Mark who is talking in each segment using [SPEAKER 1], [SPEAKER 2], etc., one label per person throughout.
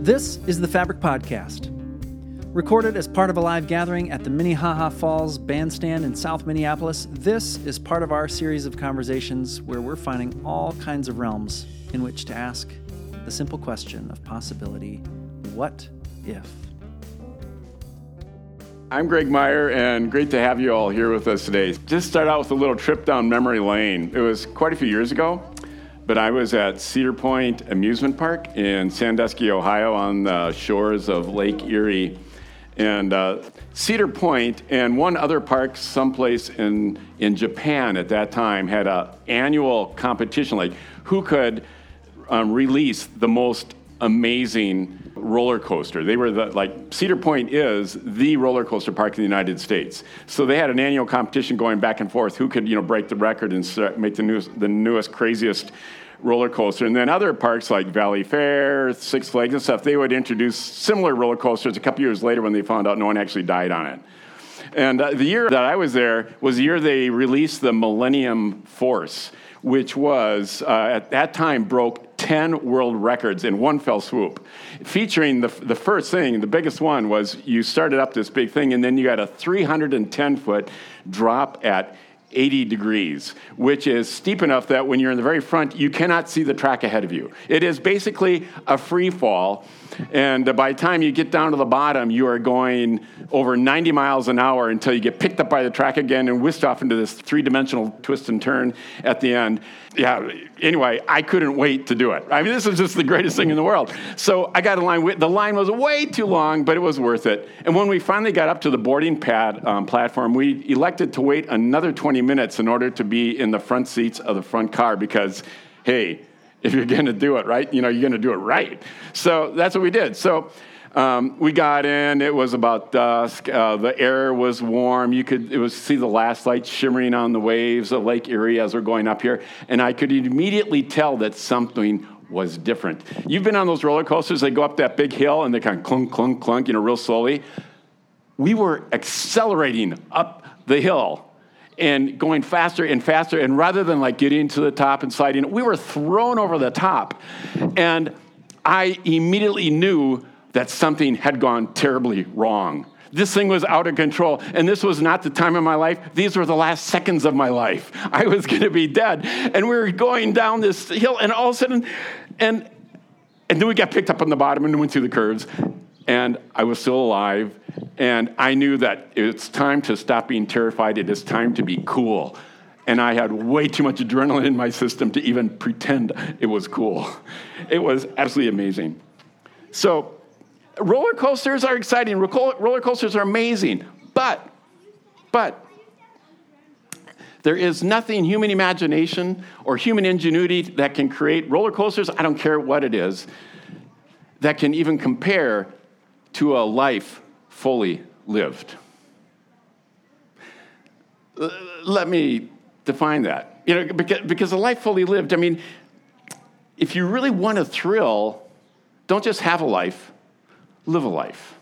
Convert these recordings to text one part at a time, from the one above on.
[SPEAKER 1] This is the Fabric Podcast. Recorded as part of a live gathering at the Minnehaha Falls Bandstand in South Minneapolis, this is part of our series of conversations where we're finding all kinds of realms in which to ask the simple question of possibility what if?
[SPEAKER 2] I'm Greg Meyer, and great to have you all here with us today. Just start out with a little trip down memory lane. It was quite a few years ago, but I was at Cedar Point Amusement Park in Sandusky, Ohio, on the shores of Lake Erie. And uh, Cedar Point and one other park someplace in, in Japan at that time had an annual competition, like who could um, release the most amazing roller coaster. They were the, like, Cedar Point is the roller coaster park in the United States. So they had an annual competition going back and forth who could, you know, break the record and make the newest, the newest, craziest roller coaster. And then other parks like Valleyfair, Six Flags and stuff, they would introduce similar roller coasters a couple years later when they found out no one actually died on it. And uh, the year that I was there was the year they released the Millennium Force, which was, uh, at that time, broke 10 world records in one fell swoop. Featuring the, the first thing, the biggest one was you started up this big thing, and then you got a 310 foot drop at 80 degrees, which is steep enough that when you're in the very front, you cannot see the track ahead of you. It is basically a free fall. And by the time you get down to the bottom, you are going over 90 miles an hour until you get picked up by the track again and whisked off into this three dimensional twist and turn at the end. Yeah, anyway, I couldn't wait to do it. I mean, this is just the greatest thing in the world. So I got a line. The line was way too long, but it was worth it. And when we finally got up to the boarding pad um, platform, we elected to wait another 20 minutes in order to be in the front seats of the front car because, hey, if you're going to do it right, you know, you're going to do it right. So that's what we did. So um, we got in. It was about dusk. Uh, the air was warm. You could it was see the last light shimmering on the waves of Lake Erie as we're going up here, and I could immediately tell that something was different. You've been on those roller coasters. They go up that big hill and they kind of clunk, clunk, clunk, you know, real slowly. We were accelerating up the hill and going faster and faster. And rather than like getting to the top and sliding, we were thrown over the top. And I immediately knew that something had gone terribly wrong. This thing was out of control. And this was not the time of my life. These were the last seconds of my life. I was going to be dead. And we were going down this hill, and all of a sudden, and, and then we got picked up on the bottom and went through the curves and I was still alive. And I knew that it's time to stop being terrified. It is time to be cool. And I had way too much adrenaline in my system to even pretend it was cool. It was absolutely amazing. So, roller coasters are exciting, roller coasters are amazing. But, but, there is nothing human imagination or human ingenuity that can create roller coasters, I don't care what it is, that can even compare to a life fully lived. Let me define that. You know, because, because a life fully lived, I mean, if you really want a thrill, don't just have a life, live a life.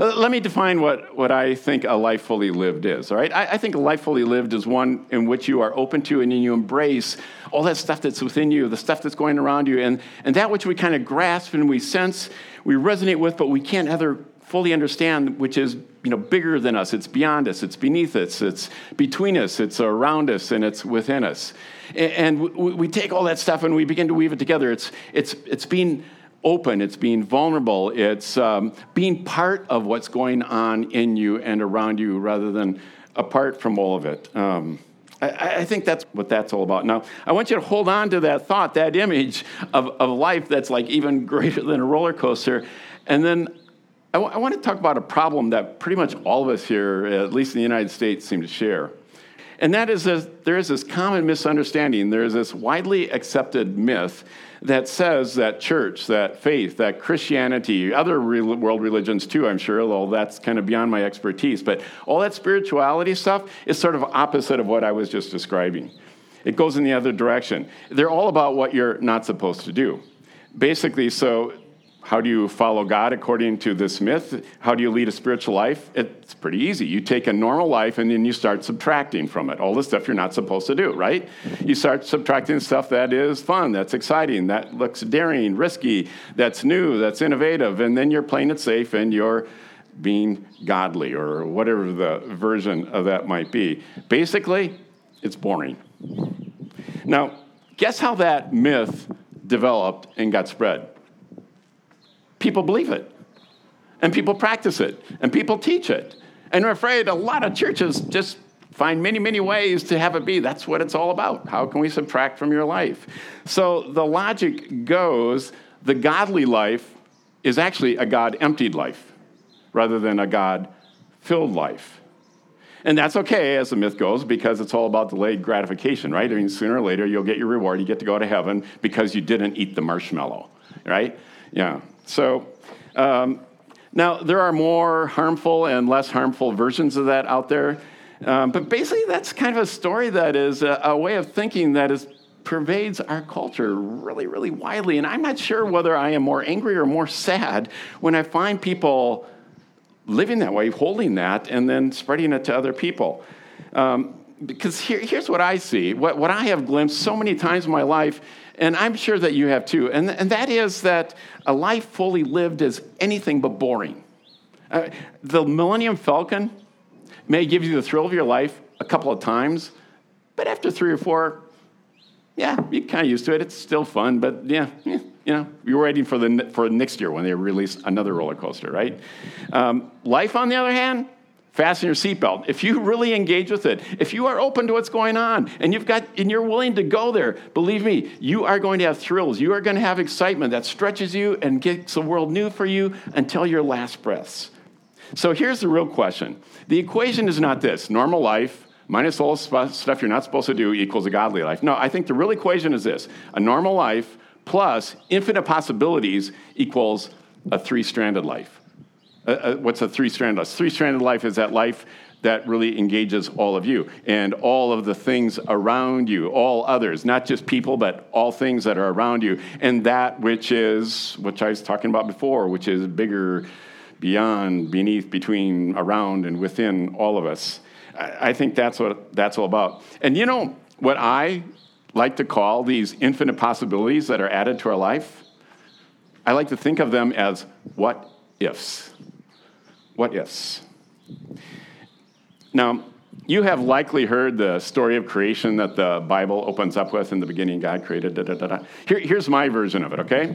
[SPEAKER 2] Uh, let me define what, what I think a life fully lived is, all right? I, I, think a life fully lived is one in which you are open to and you embrace all that stuff that's within you, the stuff that's going around you, and, and that which we kind of grasp and we sense, we resonate with, but we can't ever fully understand, which is you know, bigger than us. It's beyond us, it's beneath us, it's between us, it's around us, and it's within us. And, and we, we take all that stuff and we begin to weave it together. It's, it's, it's being open, it's being vulnerable, it's um, being part of what's going on in you and around you rather than apart from all of it. Um, I, I, think that's what that's all about. Now, I want you to hold on to that thought, that image of, of life that's like even greater than a roller coaster. And then I, w- I want to talk about a problem that pretty much all of us here, at least in the United States, seem to share. And that is there is this common misunderstanding, there is this widely accepted myth that says that church, that faith, that Christianity, other world religions too, I'm sure, although that's kind of beyond my expertise, but all that spirituality stuff is sort of opposite of what I was just describing. It goes in the other direction. They're all about what you're not supposed to do. Basically, so how do you follow God according to this myth? How do you lead a spiritual life? It's pretty easy. You take a normal life and then you start subtracting from it all the stuff you're not supposed to do, right? You start subtracting stuff that is fun, that's exciting, that looks daring, risky, that's new, that's innovative, and then you're playing it safe and you're being godly or whatever the version of that might be. Basically, it's boring. Now, guess how that myth developed and got spread? People believe it, and people practice it, and people teach it. And I'm afraid a lot of churches just find many, many ways to have it be. That's what it's all about. How can we subtract from your life? So the logic goes the godly life is actually a God emptied life rather than a God filled life. And that's okay, as the myth goes, because it's all about delayed gratification, right? I mean, sooner or later, you'll get your reward. You get to go to heaven because you didn't eat the marshmallow, right? Yeah. So, um, now there are more harmful and less harmful versions of that out there. Um, but basically, that's kind of a story that is a, a way of thinking that is pervades our culture really, really widely. And I'm not sure whether I am more angry or more sad when I find people living that way, holding that, and then spreading it to other people. Um, because here, here's what I see, what, what I have glimpsed so many times in my life and I'm sure that you have too, and, and that is that a life fully lived is anything but boring. Uh, the Millennium Falcon may give you the thrill of your life a couple of times, but after three or four, yeah, you're kind of used to it. It's still fun, but yeah, yeah you know, you're waiting for the for next year when they release another roller coaster, right? Um, life, on the other hand, fasten your seatbelt. If you really engage with it, if you are open to what's going on and you've got and you're willing to go there, believe me, you are going to have thrills. You are going to have excitement that stretches you and gets the world new for you until your last breaths. So here's the real question. The equation is not this, normal life minus all the stuff you're not supposed to do equals a godly life. No, I think the real equation is this. A normal life plus infinite possibilities equals a three-stranded life. Uh, uh, what's a three-stranded life? Three-stranded life is that life that really engages all of you and all of the things around you, all others, not just people, but all things that are around you, and that which is, which I was talking about before, which is bigger, beyond, beneath, between, around, and within all of us. I, I think that's what that's all about. And you know what I like to call these infinite possibilities that are added to our life? I like to think of them as what ifs. What ifs? Now, you have likely heard the story of creation that the Bible opens up with in the beginning, God created. Da, da, da, da. Here, here's my version of it, okay?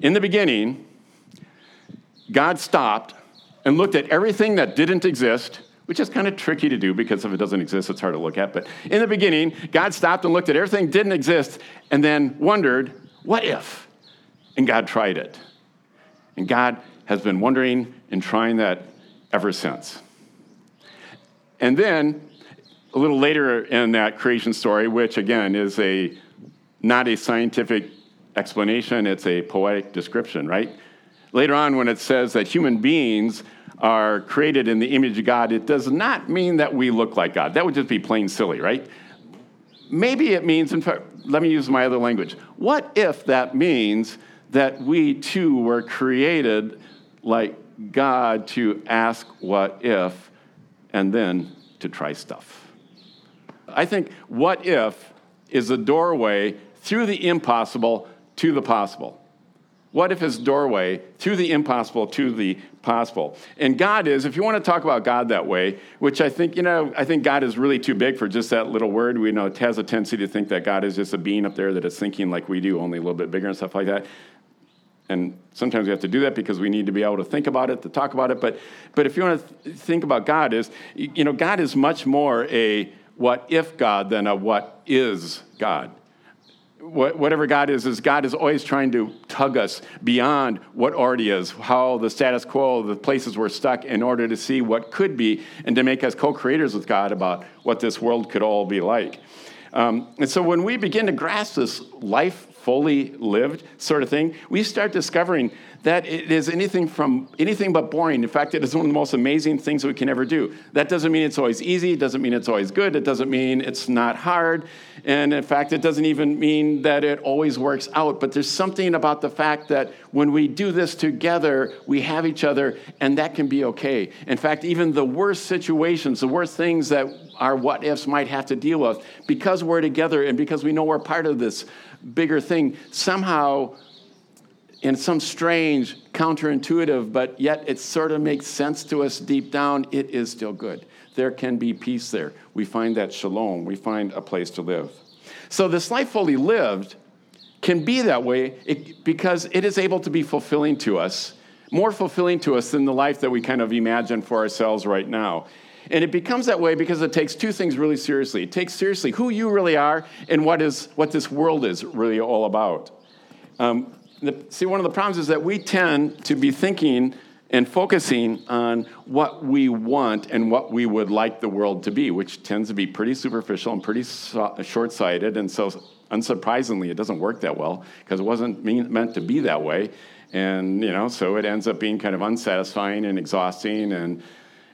[SPEAKER 2] In the beginning, God stopped and looked at everything that didn't exist, which is kind of tricky to do because if it doesn't exist, it's hard to look at. But in the beginning, God stopped and looked at everything didn't exist and then wondered, what if? And God tried it. And God has been wondering and trying that ever since. And then, a little later in that creation story, which again is a not a scientific explanation, it's a poetic description, right? Later on, when it says that human beings are created in the image of God, it does not mean that we look like God. That would just be plain silly, right? Maybe it means, in fact, let me use my other language. What if that means that we too were created like God to ask what if and then to try stuff. I think what if is a doorway through the impossible to the possible. What if is doorway through the impossible to the possible? And God is, if you want to talk about God that way, which I think, you know, I think God is really too big for just that little word. We know it has a tendency to think that God is just a being up there that is thinking like we do, only a little bit bigger and stuff like that. And sometimes we have to do that because we need to be able to think about it, to talk about it. But, but if you want to th- think about God, is you know, God is much more a what if God than a what is God. What, whatever God is, is God is always trying to tug us beyond what already is, how the status quo, the places we're stuck, in order to see what could be and to make us co creators with God about what this world could all be like. Um, and so when we begin to grasp this life fully lived sort of thing, we start discovering that it is anything from anything but boring. In fact, it is one of the most amazing things we can ever do. That doesn't mean it's always easy, it doesn't mean it's always good, it doesn't mean it's not hard, and in fact, it doesn't even mean that it always works out. But there's something about the fact that when we do this together, we have each other, and that can be okay. In fact, even the worst situations, the worst things that our what ifs might have to deal with, because we're together and because we know we're part of this bigger thing, somehow in some strange, counterintuitive, but yet it sort of makes sense to us deep down, it is still good. There can be peace there. We find that shalom, we find a place to live. So, this life fully lived can be that way because it is able to be fulfilling to us, more fulfilling to us than the life that we kind of imagine for ourselves right now. And it becomes that way because it takes two things really seriously. It takes seriously who you really are and what, is, what this world is really all about. Um, the, see, one of the problems is that we tend to be thinking and focusing on what we want and what we would like the world to be, which tends to be pretty superficial and pretty so, short sighted. And so, unsurprisingly, it doesn't work that well because it wasn't mean, meant to be that way. And, you know, so it ends up being kind of unsatisfying and exhausting and,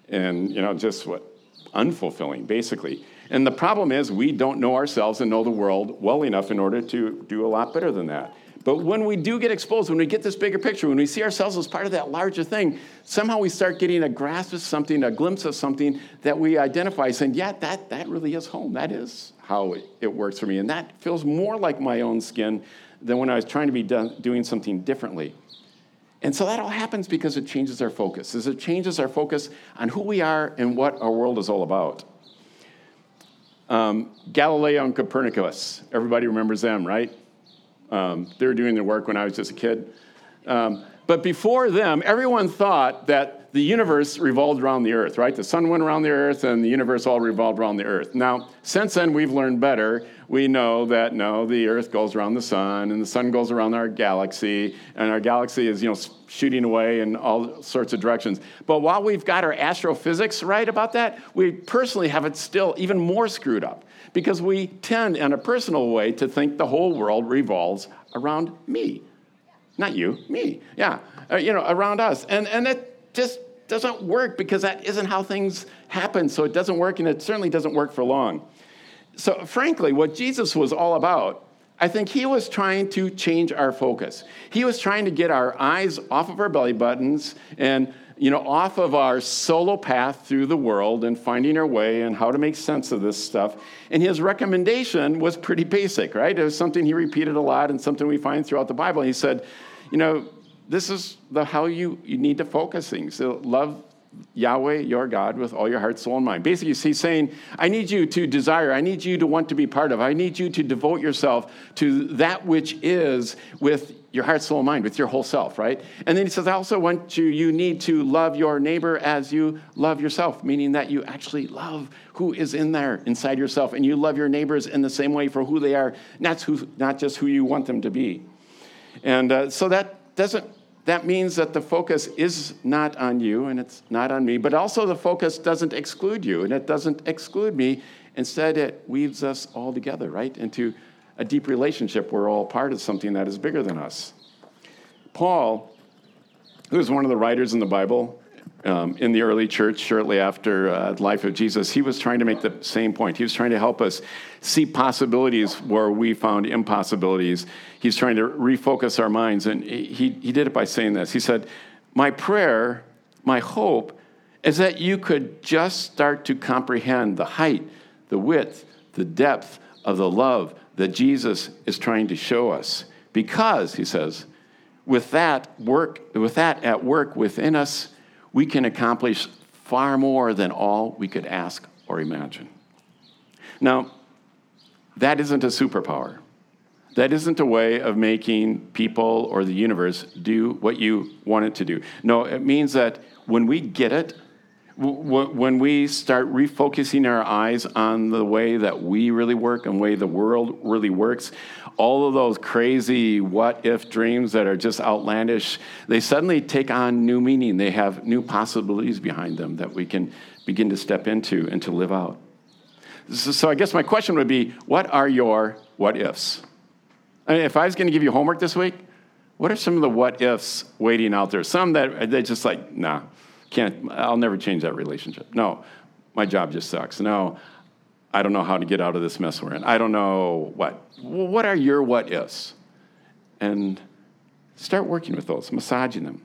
[SPEAKER 2] and you know, just what, unfulfilling, basically. And the problem is we don't know ourselves and know the world well enough in order to do a lot better than that. But when we do get exposed, when we get this bigger picture, when we see ourselves as part of that larger thing, somehow we start getting a grasp of something, a glimpse of something that we identify, saying, yeah, that, that really is home. That is how it, it works for me. And that feels more like my own skin than when I was trying to be done, doing something differently. And so that all happens because it changes our focus, as it changes our focus on who we are and what our world is all about. Um, Galileo and Copernicus, everybody remembers them, right? Um, they were doing their work when I was just a kid. Um, but before them, everyone thought that the universe revolved around the earth, right? The sun went around the earth and the universe all revolved around the earth. Now, since then, we've learned better. We know that no, the earth goes around the sun and the sun goes around our galaxy, and our galaxy is, you know, shooting away in all sorts of directions. But while we've got our astrophysics right about that, we personally have it still even more screwed up because we tend, in a personal way, to think the whole world revolves around me. Not you, me. Yeah, uh, you know, around us. And, and it just doesn't work because that isn't how things happen. So it doesn't work, and it certainly doesn't work for long. So, frankly, what Jesus was all about, I think he was trying to change our focus. He was trying to get our eyes off of our belly buttons and you know, off of our solo path through the world and finding our way and how to make sense of this stuff. And his recommendation was pretty basic, right? It was something he repeated a lot and something we find throughout the Bible. He said, you know, this is the how you, you need to focus things. So love Yahweh, your God, with all your heart, soul, and mind. Basically, he's saying, I need you to desire, I need you to want to be part of, I need you to devote yourself to that which is with your heart, soul, and mind, with your whole self, right? And then he says, I also want you, you need to love your neighbor as you love yourself, meaning that you actually love who is in there inside yourself, and you love your neighbors in the same way for who they are, not, who, not just who you want them to be. And uh, so that doesn't that means that the focus is not on you and it's not on me, but also the focus doesn't exclude you and it doesn't exclude me. Instead, it weaves us all together, right, into a deep relationship. We're all part of something that is bigger than us. Paul, who is one of the writers in the Bible, um, in the early church shortly after uh, the life of Jesus, he was trying to make the same point. He was trying to help us see possibilities where we found impossibilities. He's trying to refocus our minds, and he, he did it by saying this. He said, My prayer, my hope, is that you could just start to comprehend the height, the width, the depth of the love that Jesus is trying to show us. Because, he says, with that work, with that at work within us, we can accomplish far more than all we could ask or imagine. Now, that isn't a superpower. That isn't a way of making people or the universe do what you want it to do. No, it means that when we get it, when we start refocusing our eyes on the way that we really work and way the world really works, all of those crazy what if dreams that are just outlandish, they suddenly take on new meaning. They have new possibilities behind them that we can begin to step into and to live out. So, I guess my question would be what are your what ifs? I mean, if I was going to give you homework this week, what are some of the what ifs waiting out there? Some that they just like, nah, can't, I'll never change that relationship. No, my job just sucks. No, I don't know how to get out of this mess we're in. I don't know what. What are your what ifs? And start working with those, massaging them.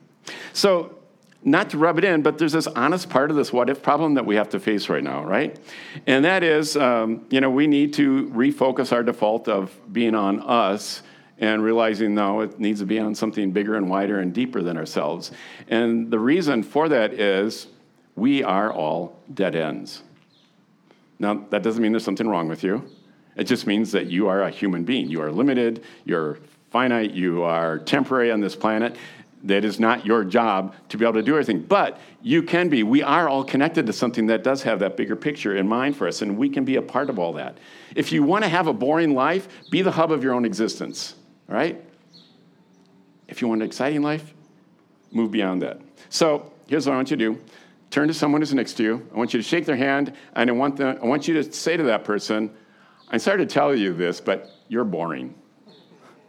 [SPEAKER 2] So, not to rub it in, but there's this honest part of this what if problem that we have to face right now, right? And that is, um, you know, we need to refocus our default of being on us and realizing no, it needs to be on something bigger and wider and deeper than ourselves. And the reason for that is we are all dead ends. Now, that doesn't mean there's something wrong with you. It just means that you are a human being. You are limited, you're finite, you are temporary on this planet. That is not your job to be able to do everything. But you can be. We are all connected to something that does have that bigger picture in mind for us, and we can be a part of all that. If you want to have a boring life, be the hub of your own existence. All right? If you want an exciting life, move beyond that. So here's what I want you to do turn to someone who's next to you. I want you to shake their hand, and I want, I want you to say to that person, I'm sorry to tell you this, but you're boring.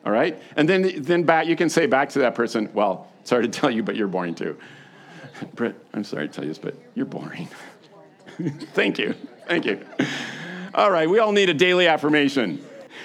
[SPEAKER 2] All right? And then, then back, you can say back to that person, well, sorry to tell you, but you're boring too. Britt, I'm sorry to tell you this, but you're boring. Thank you. Thank you. All right, we all need a daily affirmation.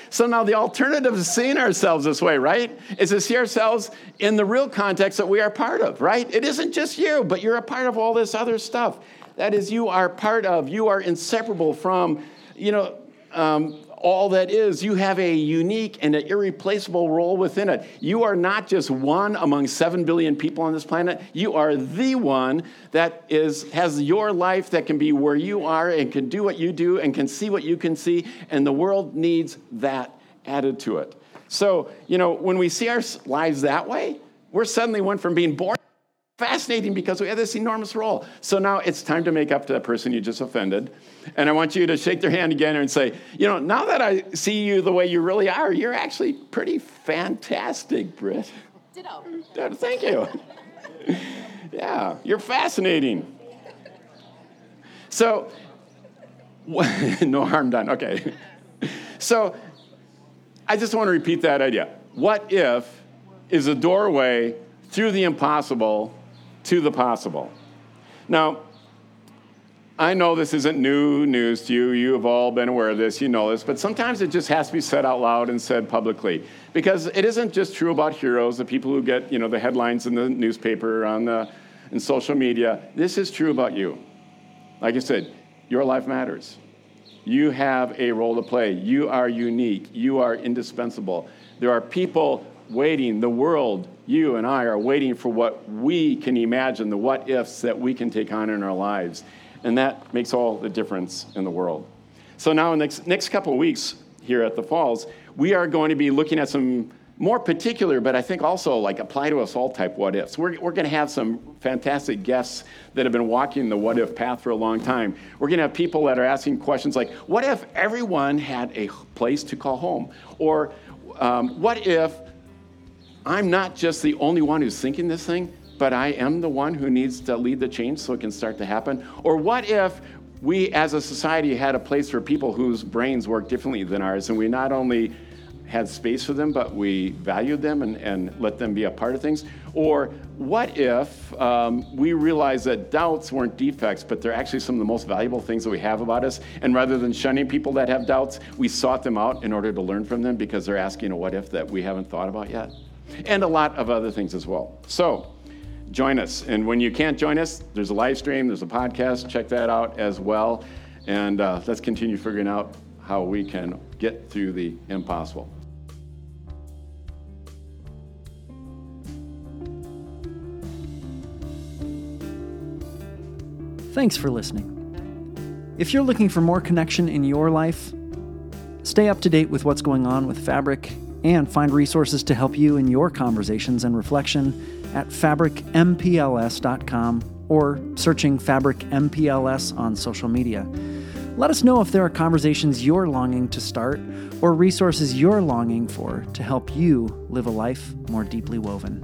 [SPEAKER 2] So now the alternative to seeing ourselves this way, right, is to see ourselves in the real context that we are part of, right? It isn't just you, but you're a part of all this other stuff. That is, you are part of, you are inseparable from, you know, um, all that is. You have a unique and an irreplaceable role within it. You are not just one among 7 billion people on this planet. You are the one that is, has your life that can be where you are and can do what you do and can see what you can see. And the world needs that added to it. So, you know, when we see our lives that way, we're suddenly went from being born fascinating because we have this enormous role. So now it's time to make up to that person you just offended. And I want you to shake their hand again and say, you know, now that I see you the way you really are, you're actually pretty fantastic, Britt. Ditto. Thank you. yeah, you're fascinating. So, no harm done. Okay. So, I just want to repeat that idea. What if is a doorway through the impossible to the possible. Now, I know this isn't new news to you. You have all been aware of this. You know this. But sometimes it just has to be said out loud and said publicly. Because it isn't just true about heroes, the people who get you know, the headlines in the newspaper, on the, in social media. This is true about you. Like I said, your life matters. You have a role to play. You are unique. You are indispensable. There are people waiting, the world, you and I, are waiting for what we can imagine, the what ifs that we can take on in our lives. And that makes all the difference in the world. So, now, in the next, couple of weeks here at the Falls, we are going to be looking at some more particular, but I think also like apply to us all type what ifs. We're, we're going to have some fantastic guests that have been walking the what if path for a long time. We're going to have people that are asking questions like, what if everyone had a place to call home? Or um, what if I'm not just the only one who's thinking this thing, but I am the one who needs to lead the change so it can start to happen? Or what if we as a society had a place for people whose brains work differently than ours and we not only had space for them, but we valued them and, and let them be a part of things? Or what if um, we realized that doubts weren't defects, but they're actually some of the most valuable things that we have about us? And rather than shunning people that have doubts, we sought them out in order to learn from them because they're asking a what if that we haven't thought about yet? And a lot of other things as well. So, join us. And when you can't join us, there's a live stream, there's a podcast. Check that out as well. And uh, let's continue figuring out how we can get through the impossible.
[SPEAKER 1] Thanks for listening. If you're looking for more connection in your life, stay up to date with what's going on with Fabric and find resources to help you in your conversations and reflection at fabricmpls.com or searching Fabric MPLS on social media. Let us know if there are conversations you're longing to start or resources you're longing for to help you live a life more deeply woven.